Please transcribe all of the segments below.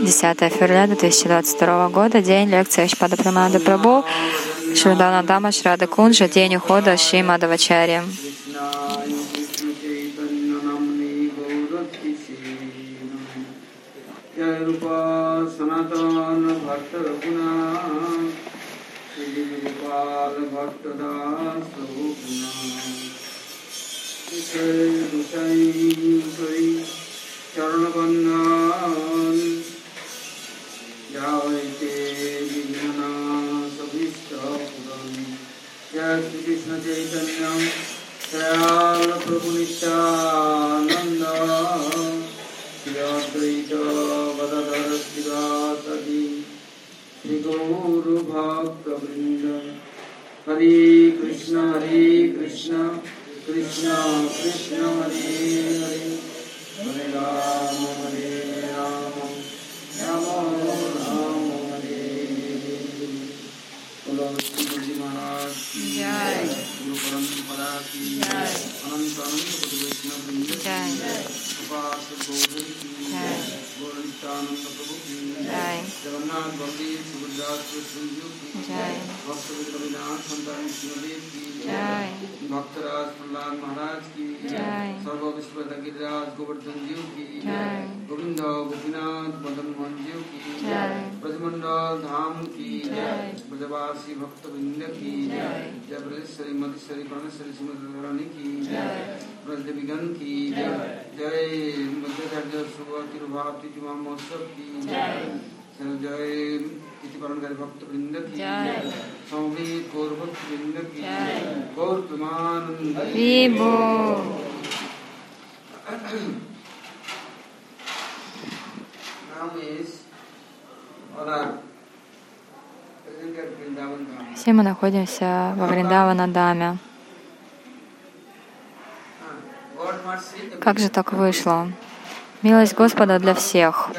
10 февраля 2022 года, день лекции Ашпада Прамананда Прабу, Шрадана Дама Шрада Кунжа, день ухода Шри Мадавачари. Thank. شيء شيء شيء يرغب النان دعوت بيننا سبست ہری رام ہری رام رام شہج گھر پرن بخت راج پرہلاد مہاراج کی سرو وشو لگیر راج گوبردن جیو کی گوبند گوپیناتھ مدن موہن جیو کی برج دھام کی برجواسی بھکت بند کی جے برجیشری مدیشری پرمیشری سمت رانی کی برج دیوی گن کی جے مدھیاچاریہ شو تیروبھا تیج مہوتسو کی جے پرتیپالنکاری بھکت بند کی سموی گور بھکت Dham. Все мы находимся во Вриндавана Даме. Mercy, Как же так вышло? Милость Господа для всех,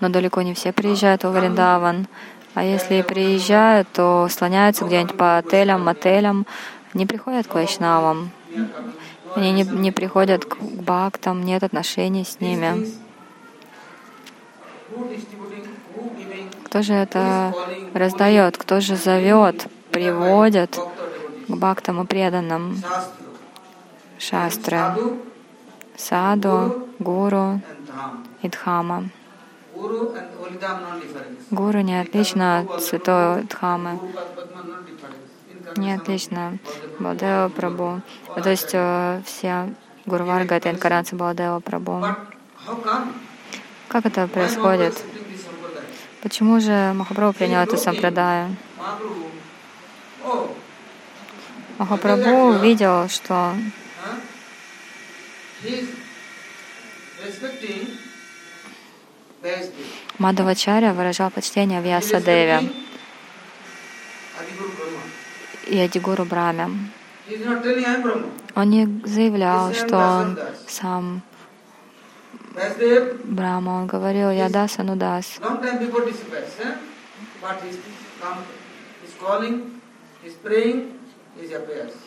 но далеко не все приезжают в Вриндаван. А если и приезжают, то слоняются где-нибудь по отелям, мотелям, не приходят к вайшнавам. Они не, не приходят к бхактам, нет отношений с ними. Кто же это раздает, кто же зовет, приводит к бхактам и преданным? Шастры, саду, гуру и дхама. Гуру не отлично от святой Дхамы, не отлично Балдева Прабу. То есть э, все Гуру Варга — это инкарнация Балдева Прабу. Как это происходит? Почему же Махапрабху принял? Mahaprabhu, oh, Махапрабху увидел, что. Мадавачаря выражал почтение Adiguru Brahma. И Адигуру Браме. Он не заявлял, что он сам Брахма. Он говорил, я дас, ану дас. eh?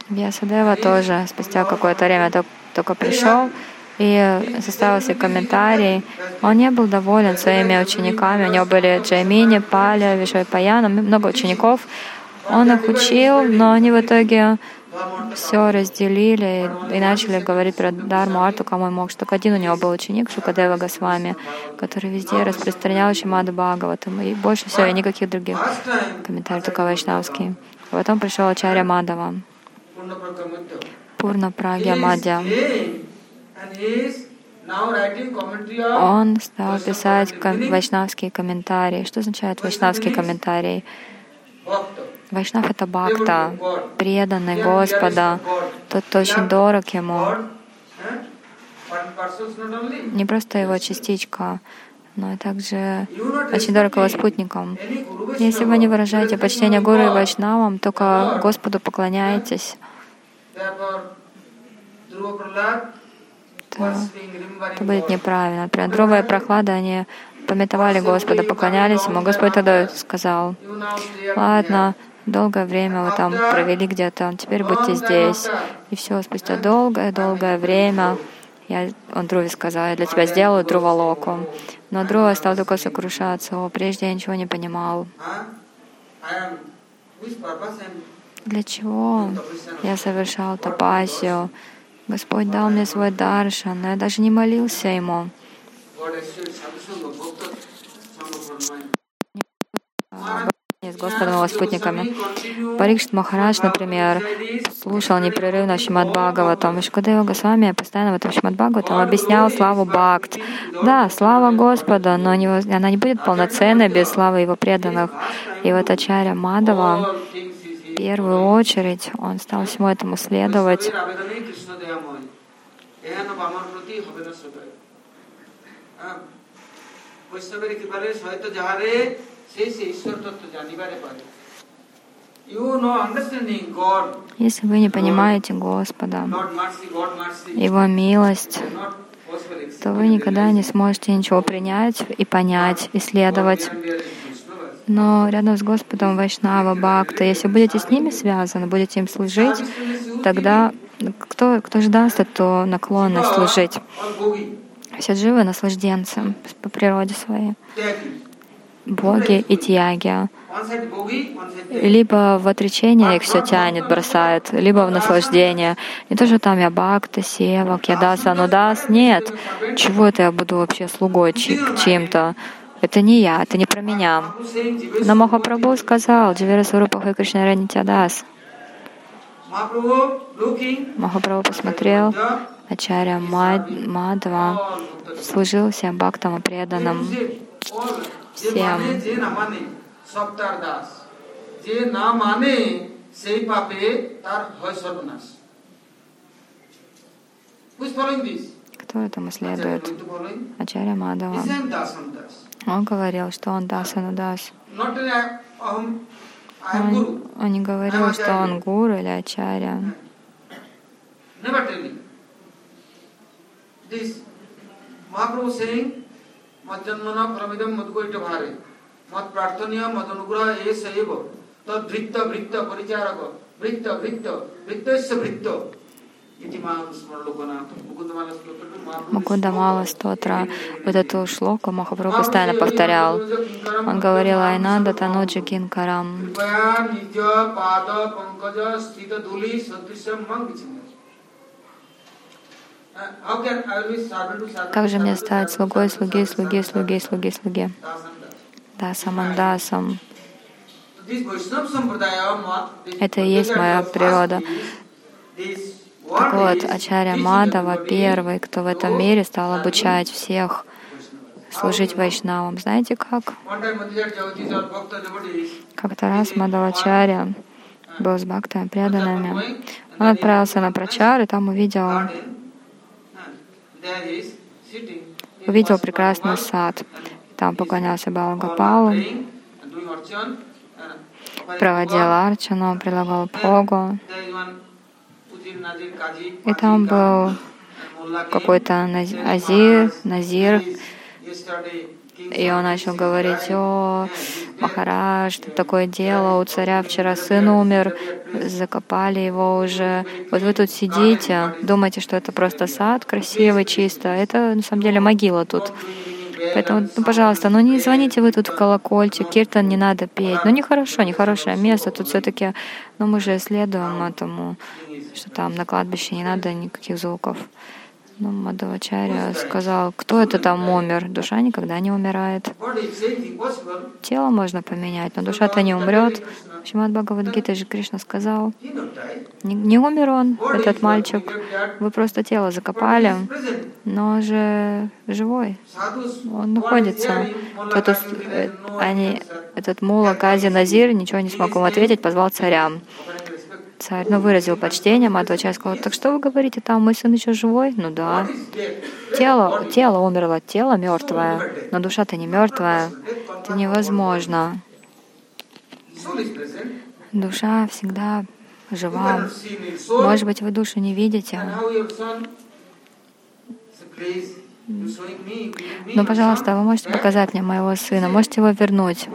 Вьясадева тоже спустя какое-то время тол- только пришел и составил себе комментарий. Он не был доволен своими учениками. У него были Джаймини, Паля, Вишой Паяна, много учеников. Он их учил, но они в итоге все разделили и начали говорить про Дарму Арту, кому он мог. Что только один у него был ученик, Шукадева Госвами, который везде распространял Шимаду Бхагаватам. И больше всего и никаких других комментариев, только вайшнавские. А потом пришел Ачарья Мадава. Пурна Прагья Мадья. Он стал писать ком- вайшнавские комментарии. Что означает вайшнавский комментарий? Вайшнав — это бхакта, преданный Господа, тот, кто очень дорог Ему. Only. Не просто его частичка, но и также очень дорог его спутникам. Если вы не выражаете почтение Гуру и Вайшнавам, только Господу поклоняетесь, то это будет неправильно. Например, Дрова и Прохлада, они пометовали Господа, поклонялись Ему. Господь тогда сказал, ладно, долгое время вы там провели где-то, теперь будьте здесь. И все, спустя долгое-долгое время Я, он Друве сказал, я для тебя сделаю Друвалоку. Но Друва стал только сокрушаться. О, прежде я ничего не понимал. Для чего я совершал тапасию? Господь дал мне свой даршан, но я даже не молился Ему God assured Sadhusanga Bhakta Sangha с Господом его спутниками. Парикшит Махарадж, например, слушал непрерывно Шимад Бхагаватам. И Шукадева Госвами постоянно в этом Шимад Бхагаватам объяснял славу Бхакт. Да, слава Господа, но не, воз- она не будет полноценной без славы Его преданных. И вот Ачаря Мадава, в первую очередь, он стал всему этому следовать. আবেদনে কৃষ্ণ দয়াময় এহেন আমার প্রতি হবে না সদয় হ্যাঁ? বৈষ্ণবের কৃপারে সহিত যাহারে Если вы не понимаете Господа, Его милость, то вы никогда не сможете ничего принять и понять, исследовать. Но рядом с Господом Вайшнава, Бхакта, если будете с ними связаны, будете им служить, тогда кто, кто же даст эту наклонность служить? Все живы наслажденцы по природе своей. Боги и тьяги. Либо в отречение их все тянет, бросает, либо в наслаждение. Не то, что там я бхакта, севак, я ну дас. Нет. Чего это я буду вообще слугой чьим-то? Это не я, это не про меня. Но Махапрабху сказал, Дживира Сварупаха Кришна Ранитядас. Махапрабху посмотрел, Ачаря Мад- Мадва служил всем бхактам и преданным всем. Кто этому следует? Ачарья Мадава. Он говорил, что он Дасану Дас. Он, он не говорил, что он гуру или ачарья. Never telling. This Mahaprabhu saying, Madjanmana paramidam madgoita bhare. Mad prarthaniya madanugraha esa eva. Tad vritta vritta paricharaka. Vritta vritta. Vrittasya vritta. Ити мам смарлокана. Мукундамала стотра. Мукунда Мала Стотра. Вот эту шлоку Махапрабху постоянно повторял. Он говорил Айнанда Таноджи Кинкарам. कृपया Как же мне стать слугой, слуги, слуги, слуги, слуги, слуги? Дасам Андасам. Это и есть моя природа. Так вот, teaching Мадава первый, кто в этом мире стал обучать всех служить вайшнавам. Знаете как? Как-то раз Мадавачаря был с бхактами преданными. Он отправился на прачар и там увидел, увидел прекрасный сад. Там поклонялся archan, and проводил арчану, предлагал Богу. И там был какой-то наз- азир, назир, king и он начал говорить, о, Махарадж, что такое дело, у царя вчера сын умер, закопали его уже. Вот вы тут сидите, думаете, что это просто сад красивый, чисто. Это на самом деле могила тут. Поэтому, ну, пожалуйста, ну не звоните вы тут в колокольчик, киртан не надо петь. Ну нехорошо, нехорошее место. Тут все-таки, ну мы же следуем этому, что там на кладбище не надо никаких звуков. Ну, Мадавачарья сказал, кто это там умер? Душа никогда не умирает. Тело можно поменять, но душа-то не умрет. Шримад Бхагавадгита же Кришна сказал, не, не умер он, этот мальчик. Вы просто тело закопали, но он же живой. Он находится. Тот, э, они, этот мула Кази Назир ничего не смог ему ответить, позвал царя. Царь ну, выразил почтение, Мадвачарь сказал, так что вы говорите, там мой сын еще живой? Ну да. Тело, тело умерло, тело мертвое, но душа-то не мертвая. Это невозможно. Душа всегда жива. Может быть, вы душу не видите. Но, your пожалуйста, вы можете показать мне моего сына, можете его вернуть.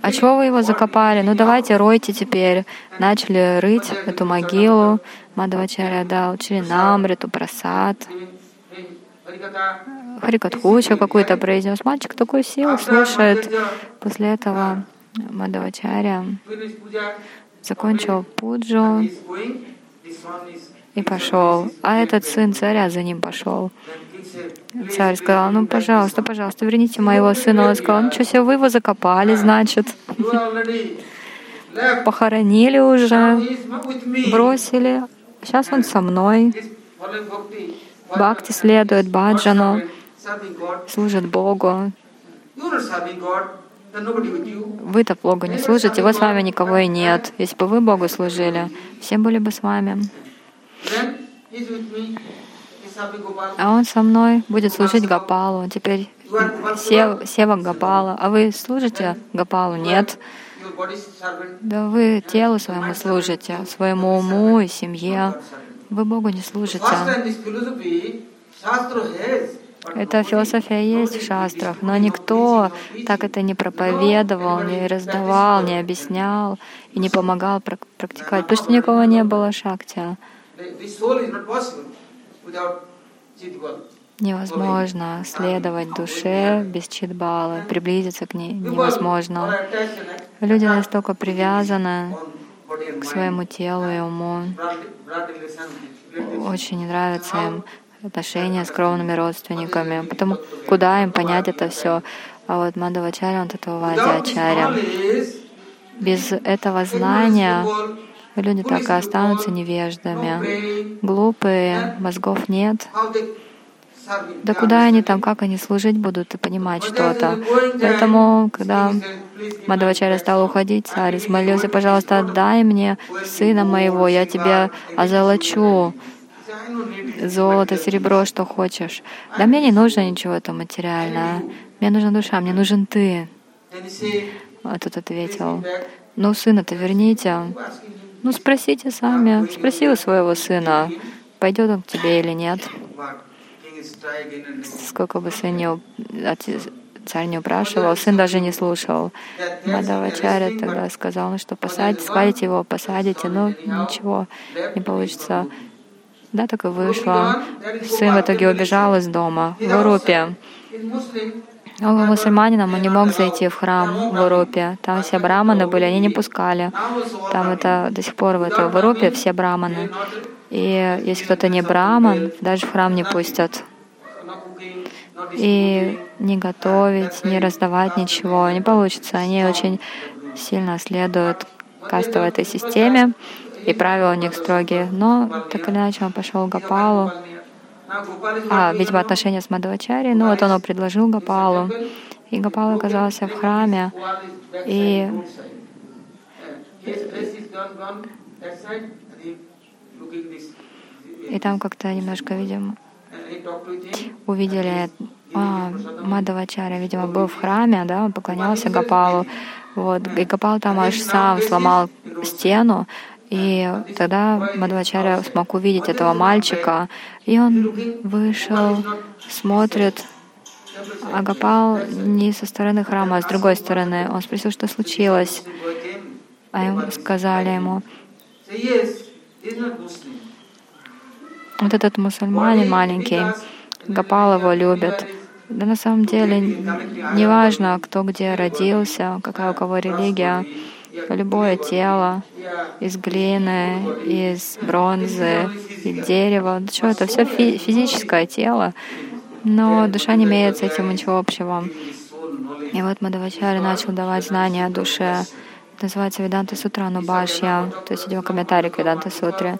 А чего вы его закопали? Ну давайте ройте теперь. Начали рыть эту могилу. Мадхавачаря дал Чиринамриту, просад. Харикатху еще какую-то произнес. Мальчик такой сел, слушает. После этого Мадхавачаря закончил пуджу и пошел. А этот сын царя за ним пошел. Царь сказал, ну, пожалуйста, пожалуйста, верните моего сына. Он сказал, ну, что себе, вы его закопали, значит. Похоронили уже, бросили. Сейчас он со мной. Бхакти следует баджану, служит Богу. Вы-то Богу не служите, вы с вами никого и нет. Если бы вы Богу служили, все были бы с вами. А он со мной будет служить Гапалу. Теперь Сев, Сева Гапала. А вы служите Гапалу? Нет. Да вы телу своему служите, своему уму и семье. Вы Богу не служите. Эта философия есть в шастрах, но никто так это не проповедовал, не раздавал, не объяснял и не помогал практиковать, потому что никого не было шакти. Невозможно следовать душе без читбала, приблизиться к ней невозможно. Люди настолько привязаны к своему телу и уму. Очень нравится им отношения с кровными родственниками. Потому куда им понять это все? А вот Мадавачаря, он Татвавади Ачаря. Без этого знания люди так и останутся невеждами, глупые, мозгов нет. Да куда они там, как они служить будут и понимать что-то. Поэтому, когда Мадавачаря стал уходить, царь молился, пожалуйста, отдай мне сына моего, я тебя озолочу. Золото, серебро, что хочешь. Да мне не нужно ничего это материальное. Мне нужна душа, мне нужен ты. А тут ответил, ну, сына-то верните. Ну, спросите сами. Спроси у своего сына, пойдет он к тебе или нет. Сколько бы сын не, царь не упрашивал, сын даже не слушал. Мадавачаря тогда сказал, ну что посадите, схватите его, посадите, но ничего не получится. Да, так и вышло. Сын в итоге убежал из дома в Европе. Был мусульманином, он не мог зайти в храм в Европе. Там все браманы были, они не пускали. Там это до сих пор в, это, в Европе все браманы. И если кто-то не браман, даже в храм не пустят. И не готовить, не раздавать ничего не получится. Они очень сильно следуют кастовой этой системе, и правила у них строгие. Но так или иначе он пошел к Гапалу. А, видимо, отношения с Мадхавачари. Ну вот он предложил Гапалу. И Гапал оказался в храме. И и там как-то немножко, видимо, увидели а, Мадавачаря, видимо, был в храме, да, он поклонялся Гапалу. Вот. И Гапал там аж сам сломал стену, и тогда Мадвачаря смог увидеть этого мальчика, и он вышел, смотрит, а Гапал не со стороны храма, а с другой стороны. Он спросил, что случилось. А ему сказали ему, вот этот мусульманин маленький, Гапал его любит. Да на самом деле не важно, кто где родился, какая у кого религия, любое тело из глины, из бронзы, из дерева, что это все фи- физическое тело, но душа не имеет с этим ничего общего. И вот Мадавачари начал давать знания о душе. Это называется Веданта Сутра Нубашья, то есть идем комментарий к Веданта Сутре.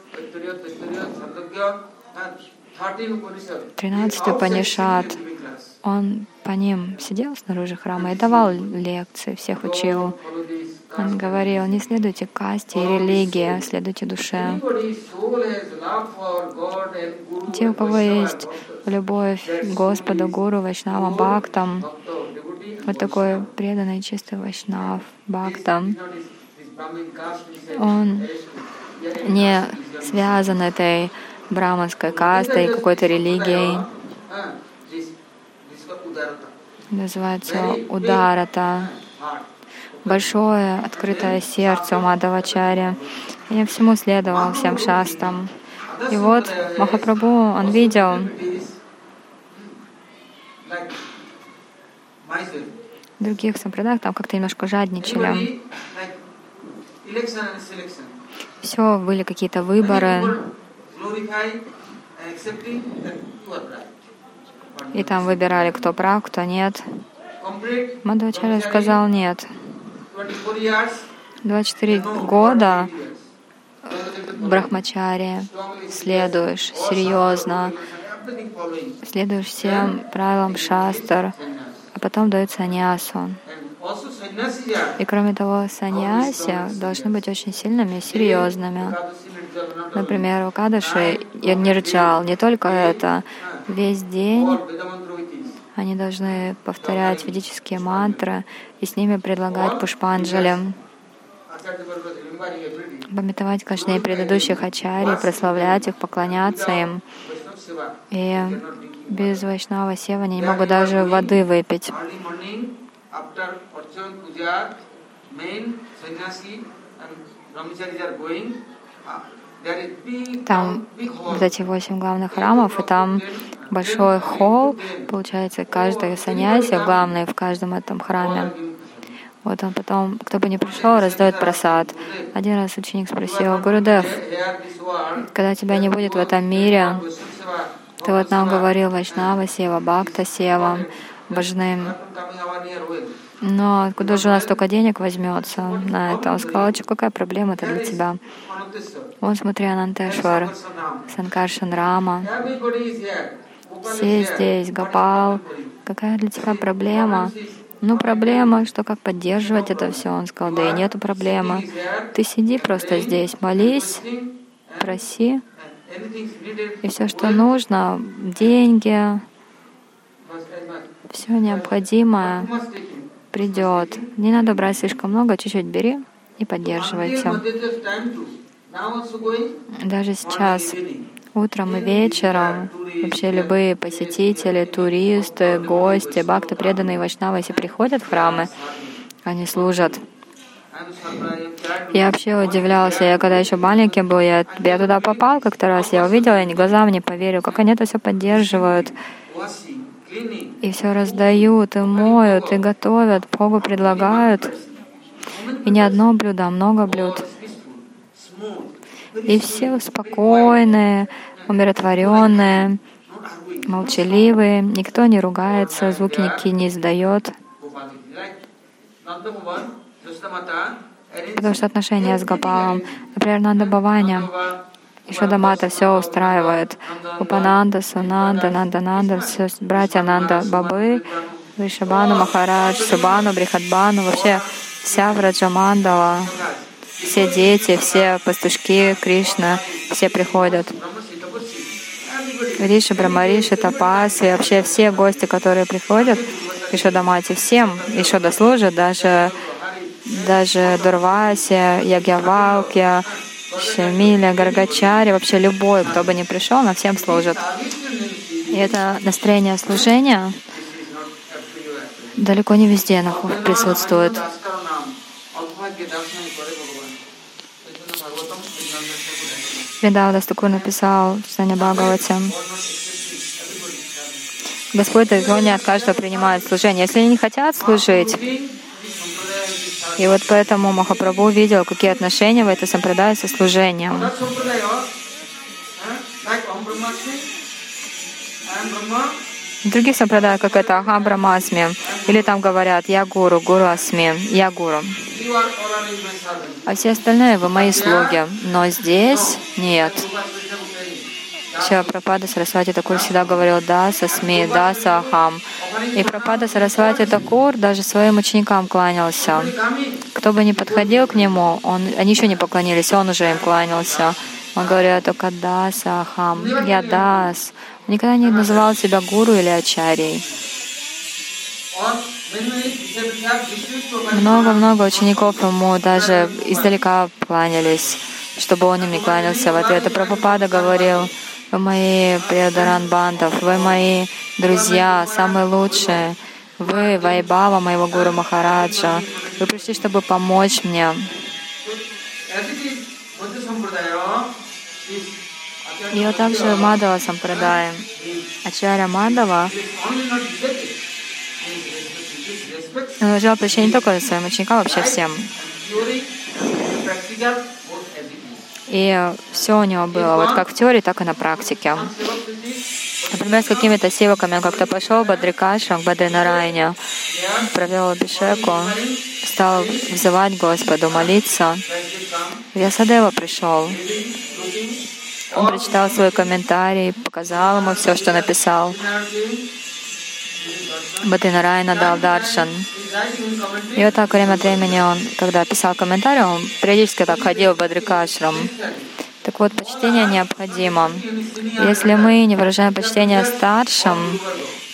Тринадцатый Панишат, он по ним сидел снаружи храма и давал лекции, всех учил. Он говорил, не следуйте касте и религии, следуйте душе. Те, у кого есть любовь к Господу, Гуру, Вайшнава, Бхактам, вот такой преданный чистый Вайшнав, Бхактам, он не связан этой браманской кастой, какой-то религией. Называется ударата. Большое открытое сердце у Мадавачари. И всему следовал, всем шастам. И вот Махапрабху, он видел других сампрадаях, там как-то немножко жадничали. Все, были какие-то выборы. И там выбирали, кто прав, кто нет. Мадхвачарья сказал нет. 24 года брахмачаре, следуешь серьезно, следуешь всем правилам шастр, а потом дают саньясу. И кроме того, саньяси должны быть очень сильными и серьезными. Например, у Кадыши Нирджал, не только это, весь день они должны повторять ведические мантры и с ними предлагать пушпанджали, пометовать каждый предыдущих ачарий, прославлять их, поклоняться им. И без Вайшнава Сева они не могут даже воды выпить. Там вот эти восемь главных храмов, и там большой холл, получается, каждый саньяси главный в каждом этом храме. Вот он потом, кто бы ни пришел, раздает просад. Один раз ученик спросил, Гурудев, когда тебя не будет в этом мире, ты вот нам говорил Вайшнава Сева, Бхакта Сева, важным. Но откуда же у нас столько денег возьмется на это? Он сказал, какая проблема это для тебя? Вот смотри, Анантешвар, Санкаршан Рама, все здесь, Гапал, какая для тебя проблема? Ну, проблема, что как поддерживать это все. Он сказал, да и нету проблемы. Ты сиди просто здесь, молись, проси, и все, что нужно, деньги, все необходимое придет. Не надо брать слишком много, чуть-чуть бери и поддерживайте. Даже сейчас, утром и вечером, вообще любые посетители, туристы, гости, бхакты, преданные вайшнавы, если приходят в храмы, они служат. Я вообще удивлялся, я когда еще маленький был, я, я туда попал как-то раз, я увидел, я глазам не поверю, как они это все поддерживают. И все раздают, и моют, и готовят, Богу предлагают. И не одно блюдо, а много блюд. И все спокойные, умиротворенные, молчаливые, никто не ругается, звуки никакие не издает. Потому что отношения с Гопалом, например, Нанда Баваня, еще Дамата все устраивает. Упананда, Сананда, Нанда Нанда, все братья Нанда Бабы, Вишабану, Махарадж, Субану, Брихадбану, вообще вся Враджамандала, все дети, все пастушки Кришна, все приходят. Риши, Брамариши, Тапаси, вообще все гости, которые приходят к Ишадамати, всем еще дослужат, даже, даже Дурваси, Ягьявалкия, Шамиля, Гаргачари, вообще любой, кто бы ни пришел, на всем служит. И это настроение служения далеко не везде присутствует. Вриндава Такур написал в Читане Бхагавате. Господь не от каждого принимает служение. Если они не хотят служить, и вот поэтому Махапрабху видел, какие отношения в этой сампрадай со служением. В других сампрадаях, как это Ахам Брамасми, или там говорят «Я гуру, гуру асми», «Я гуру». А все остальные вы мои слуги. Но здесь нет. Все, Прабхада Сарасвати Такур всегда говорил «да, сасми, да, сахам». И Прабхада Сарасвати Такур даже своим ученикам кланялся. Кто бы ни подходил к нему, он, они еще не поклонились, он уже им кланялся. Он говорил только «да, сахам», «я дас». Он никогда не называл себя гуру или ачарей. Много-много учеников ему даже издалека кланялись, чтобы он им не кланялся в ответ. И Прабхупада говорил, вы мои предаран бандов, вы мои друзья, самые лучшие. Вы Вайбава моего Гуру Махараджа. Вы пришли, чтобы помочь мне. Вот также Мадава Сампрадай. Ачаря Мадава он выражал прощение не только своим ученикам, а вообще всем. И все у него было, вот как в теории, так и на практике. Например, с какими-то сиваками он как-то пошел в Бадрикашрам, к Бадринарайне, провел Абишеку, стал взывать Господу, молиться. Вьясадева пришел. Он прочитал свой комментарий, показал ему все, что написал. Бадринарайна дал даршан. И вот так время от времени он, когда писал комментарий, он периодически так ходил Бадрикашрам. Так вот, почтение необходимо. Если мы не выражаем почтение старшим,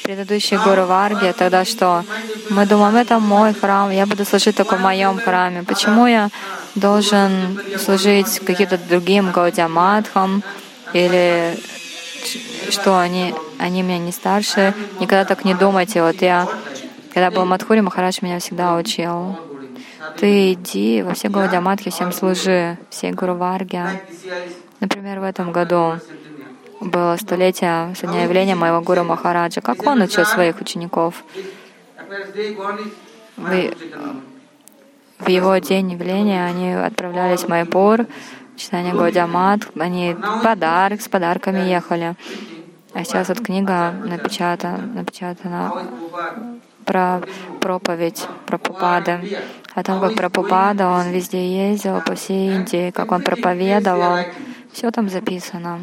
предыдущей гуру Варги, тогда что? Мы думаем, это мой храм, я буду служить только в моем храме. Почему я должен служить каким-то другим Гаудиаматхам? Или что они, они меня не старше? Никогда так не думайте. Вот я, когда был Мадхури, Махарадж меня всегда учил. Ты иди во все Гаудиаматхи, всем служи, всей Гуру is Например, в этом году было столетие со дня явления моего гуру Махараджа. Как он учил своих учеников? Вы, в его день явления они отправлялись в Майпур, читание Гаудиамат, они подарок, с подарками ехали. А сейчас вот книга напечатана, напечатана про проповедь Прабхупады. О том, как Прабхупада, он везде ездил, по всей Индии, как он проповедовал. Все там записано.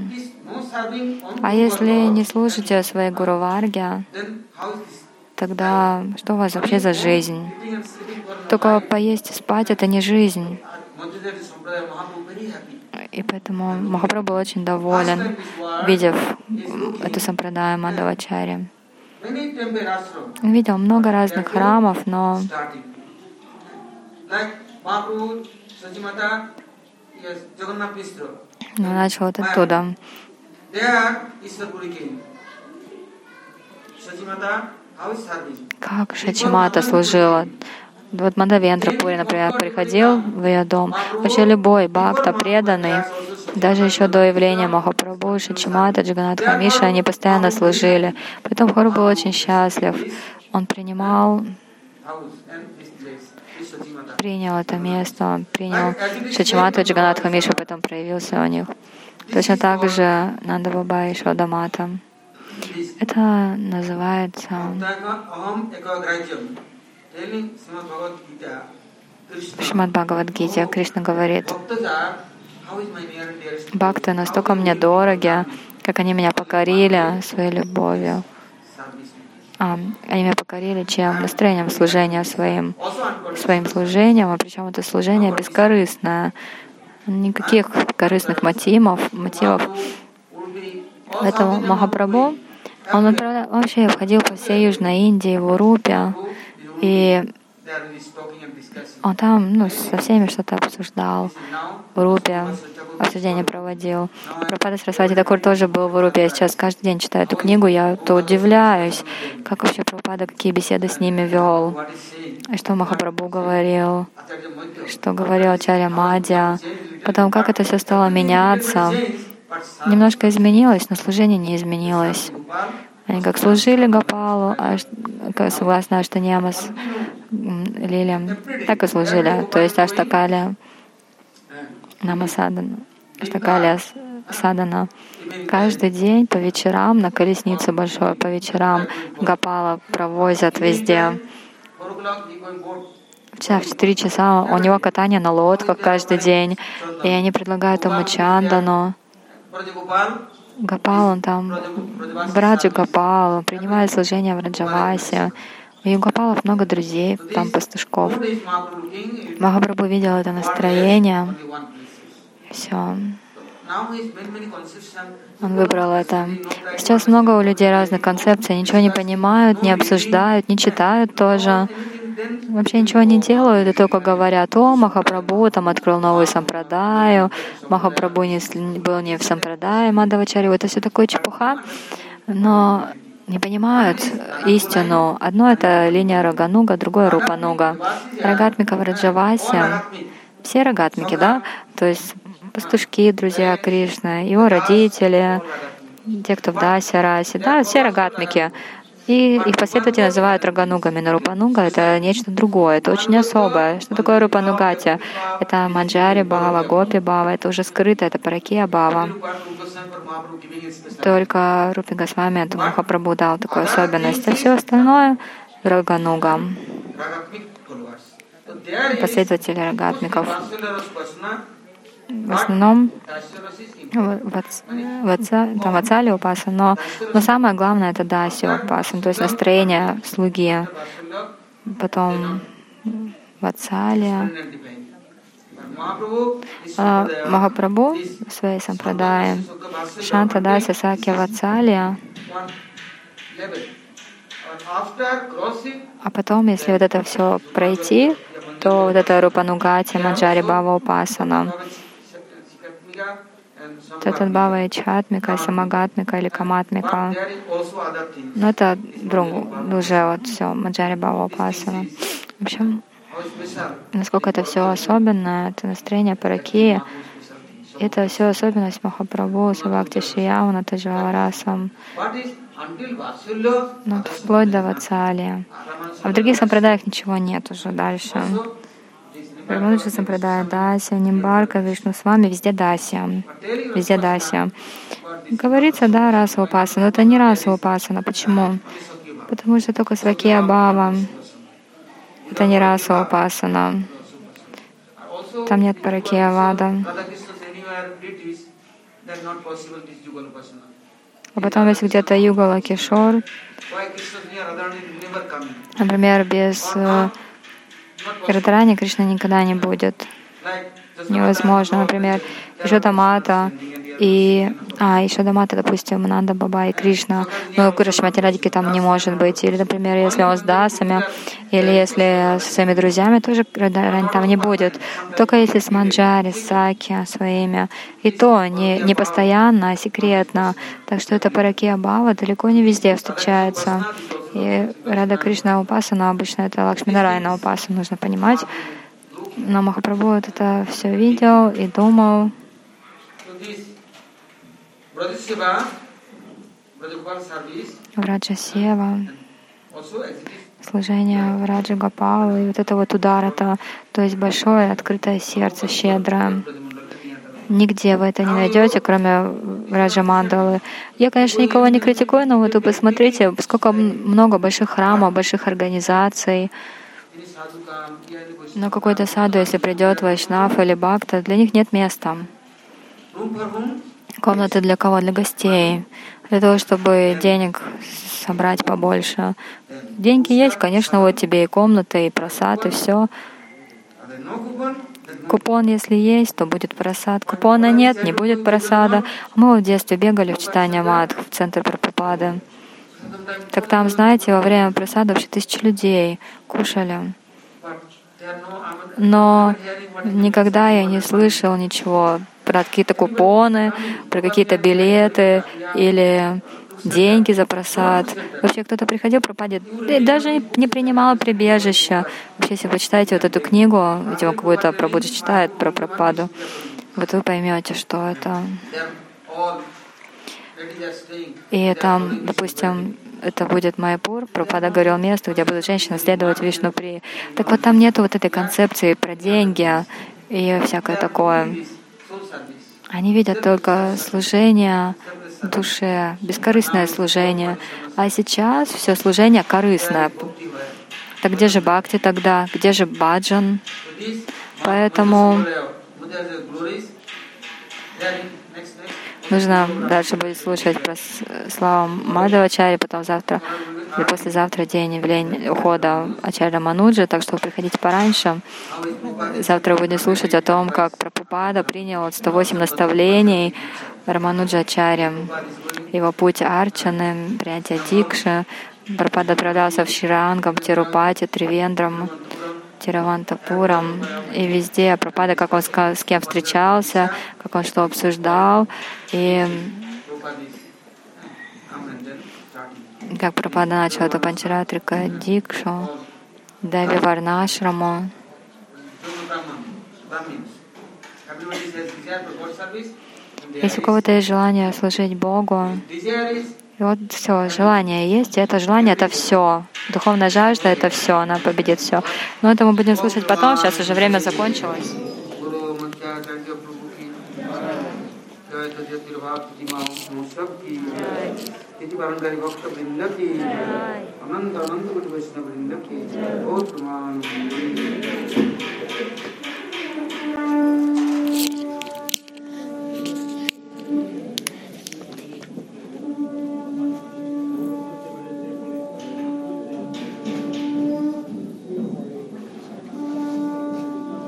А если не слушаете своей Гуру this? тогда что у вас вообще за жизнь? Только поесть и спать — это не жизнь. И поэтому Махапрабху был очень доволен, видев эту сампрадаю Мадавачари. Видел много разных храмов, но Mishra. он начал вот оттуда. Как Шачимата служила. Вот Мадавендра Пури, например, приходил в ее дом. Вообще любой бхакта, преданный, даже еще до явления Махапрабху, Шачимата, Джаганат Хамиша, они постоянно служили. Поэтому Хару был очень счастлив. Он принимал, принял это место, он принял Шачимату, Джаганат Хамишу, потом проявился у них. Точно так же Нанда Баба и Шодамата. Это называется Krishna, Шимад Бхагавадгите. Кришна говорит, Бхакты настолько мне дороги, как они меня покорили своей любовью. А, они меня покорили чем? Настроением служения своим, своим служением, а причем это служение бескорыстное. Никаких корыстных мотивов, мотивов. Поэтому Махапрабху, он вообще входил по всей Южной Индии, в Урупе, и он там ну, со всеми что-то обсуждал. В Урупе обсуждение проводил. Пропада Сарасвати Такур тоже был в Урупе. Я сейчас каждый день читаю эту книгу, я то удивляюсь, как вообще Пропада, какие беседы с ними вел. И что Махапрабху говорил, что говорил Ачарья Мадья, потом как это все стало меняться. Немножко изменилось, но служение не изменилось. Они как служили Гопалу, а согласно Аштаниамас Лилям, так и служили. То есть Аштакали Намасадана, Аштакали Ас- Садана. Каждый день по вечерам на колесницу большой, по вечерам Гопала провозят везде. Вчера в 4 часа у него катание на лодках каждый день, и они предлагают ему чандану. Гопал, он там, в Гопал, он принимает служение в Раджавасе. У Югопалов много друзей, там пастушков. Махапрабху видел это настроение, все. Он выбрал это. Сейчас много у людей разных концепций, ничего не понимают, не обсуждают, не читают тоже. Вообще ничего не делают и только говорят, о, Махапрабху там открыл новую сампрадаю, Махапрабху не, был не в сампрадае Мадавачари, это все такое чепуха. Но не понимают истину. Одно — это линия Рагануга, другое — Рупануга. Рагатмика в все рогатмики, да, то есть пастушки, друзья Кришны, его родители, те, кто в Дасе, Расе, да, все рогатмики. И их последователи называют раганугами. Но рупануга — это нечто другое, это очень особое. Что такое рупанугати? Это манджари бава, гопи бава, это уже скрыто, это паракия бава. Только Рупи Госвами это Махапрабху дал такую особенность, а все остальное — рагануга. Последователи рагатмиков. В основном в там Вацали упасан, но, но самое главное это Даси упасан, то есть настроение слуги. Потом Вацалия. А Махапрабху. В своей сампрадае Шанта Дася Сакя Вацалия. А потом, если вот это все пройти, то вот это Рупанугати, Маджари Бава Упасана, этот Бава и Чатмика, Самагатмика или Каматмика. Но это друг, уже вот все, Маджари Бава Упасана. В общем, насколько это все особенное, это настроение Паракии, это все особенность Махапрабху, Савакти Шиявана, Таджаварасам, ну, вплоть до Вацалия. А в других сампрадаях ничего нет уже дальше. Рамануджа Сампрадая Дася, Нимбарка, Вишну с вами везде Дася. Везде Дася. Говорится, да, раса упасана, но это не раса упасана. Почему? Потому что только Свакия Бава. Это не раса упасана. Там нет Паракия Вада. А потом, если где-то Югала Кишор, например, без Радharани Кришна никогда не будет. Невозможно. Например, Ишодамата и... А, Ишодамата, допустим, Нанда Баба и Кришна. Но Гурашмати Радики там не может быть. Или, например, если он с Дасами, или если со своими друзьями, тоже Радharани там не будет. Только если с Манджари, с Саки своими. И то не, не постоянно, а секретно. Так что это Паракия Бава далеко не везде встречается. И Рада Кришна Упасана обычно это Лакшминарайна Упаса, нужно понимать. Но Махапрабху вот это все видел и думал. Враджа Сева, служение Враджа Гапалу, и вот это вот удар, это, то есть большое открытое сердце, щедрое. Нигде вы это не найдете, кроме Раджа Мандалы. Я, конечно, никого не критикую, но вот вы посмотрите, сколько много больших храмов, больших организаций. Но какой-то саду, если придет Вайшнав или Бхакта, для них нет места. Комнаты для кого? Для гостей. Для того, чтобы денег собрать побольше. Деньги есть, конечно, вот тебе и комната, и просад, и все. Купон, если есть, то будет просад. Купона нет, не будет просада. Мы в детстве бегали в читание мат в центр Прабхупады. Так там, знаете, во время просада вообще тысячи людей кушали. Но никогда я не слышал ничего про какие-то купоны, про какие-то билеты или деньги за просад. Вообще кто-то приходил, пропадет, даже не принимала прибежище. Вообще, если вы читаете вот эту книгу, видимо, какую-то Прабхуда читает про пропаду, вот вы поймете, что это. И там, допустим, это будет Майпур, Пропада говорил место, где будут женщины следовать Вишну при. Так вот там нету вот этой концепции про деньги и всякое такое. Они видят только служение душе, бескорыстное служение. А сейчас все служение корыстное. Так где же бхакти тогда? Где же баджан? Поэтому нужно дальше будет слушать про славу Мадавачари, потом завтра или послезавтра день явления ухода Ачарья Мануджа, так что приходите пораньше. Завтра будем слушать о том, как Прабхупада принял 108 наставлений Рамануджа Ачарья, его путь Арчаны, принятие Дикши. Прабхупада отправлялся в Ширангам, Тирупати, Тривендрам, Тиравантапурам. И везде Прабхупада, как он с кем встречался, как он что обсуждал. И как Пропада начал эту Панчаратрика Дикшу, Деви Варнашраму. Если у кого-то есть желание служить Богу, и вот все, желание есть, и это желание — это все. Духовная жажда — это все, она победит все. Но это мы будем слушать потом, сейчас уже время закончилось.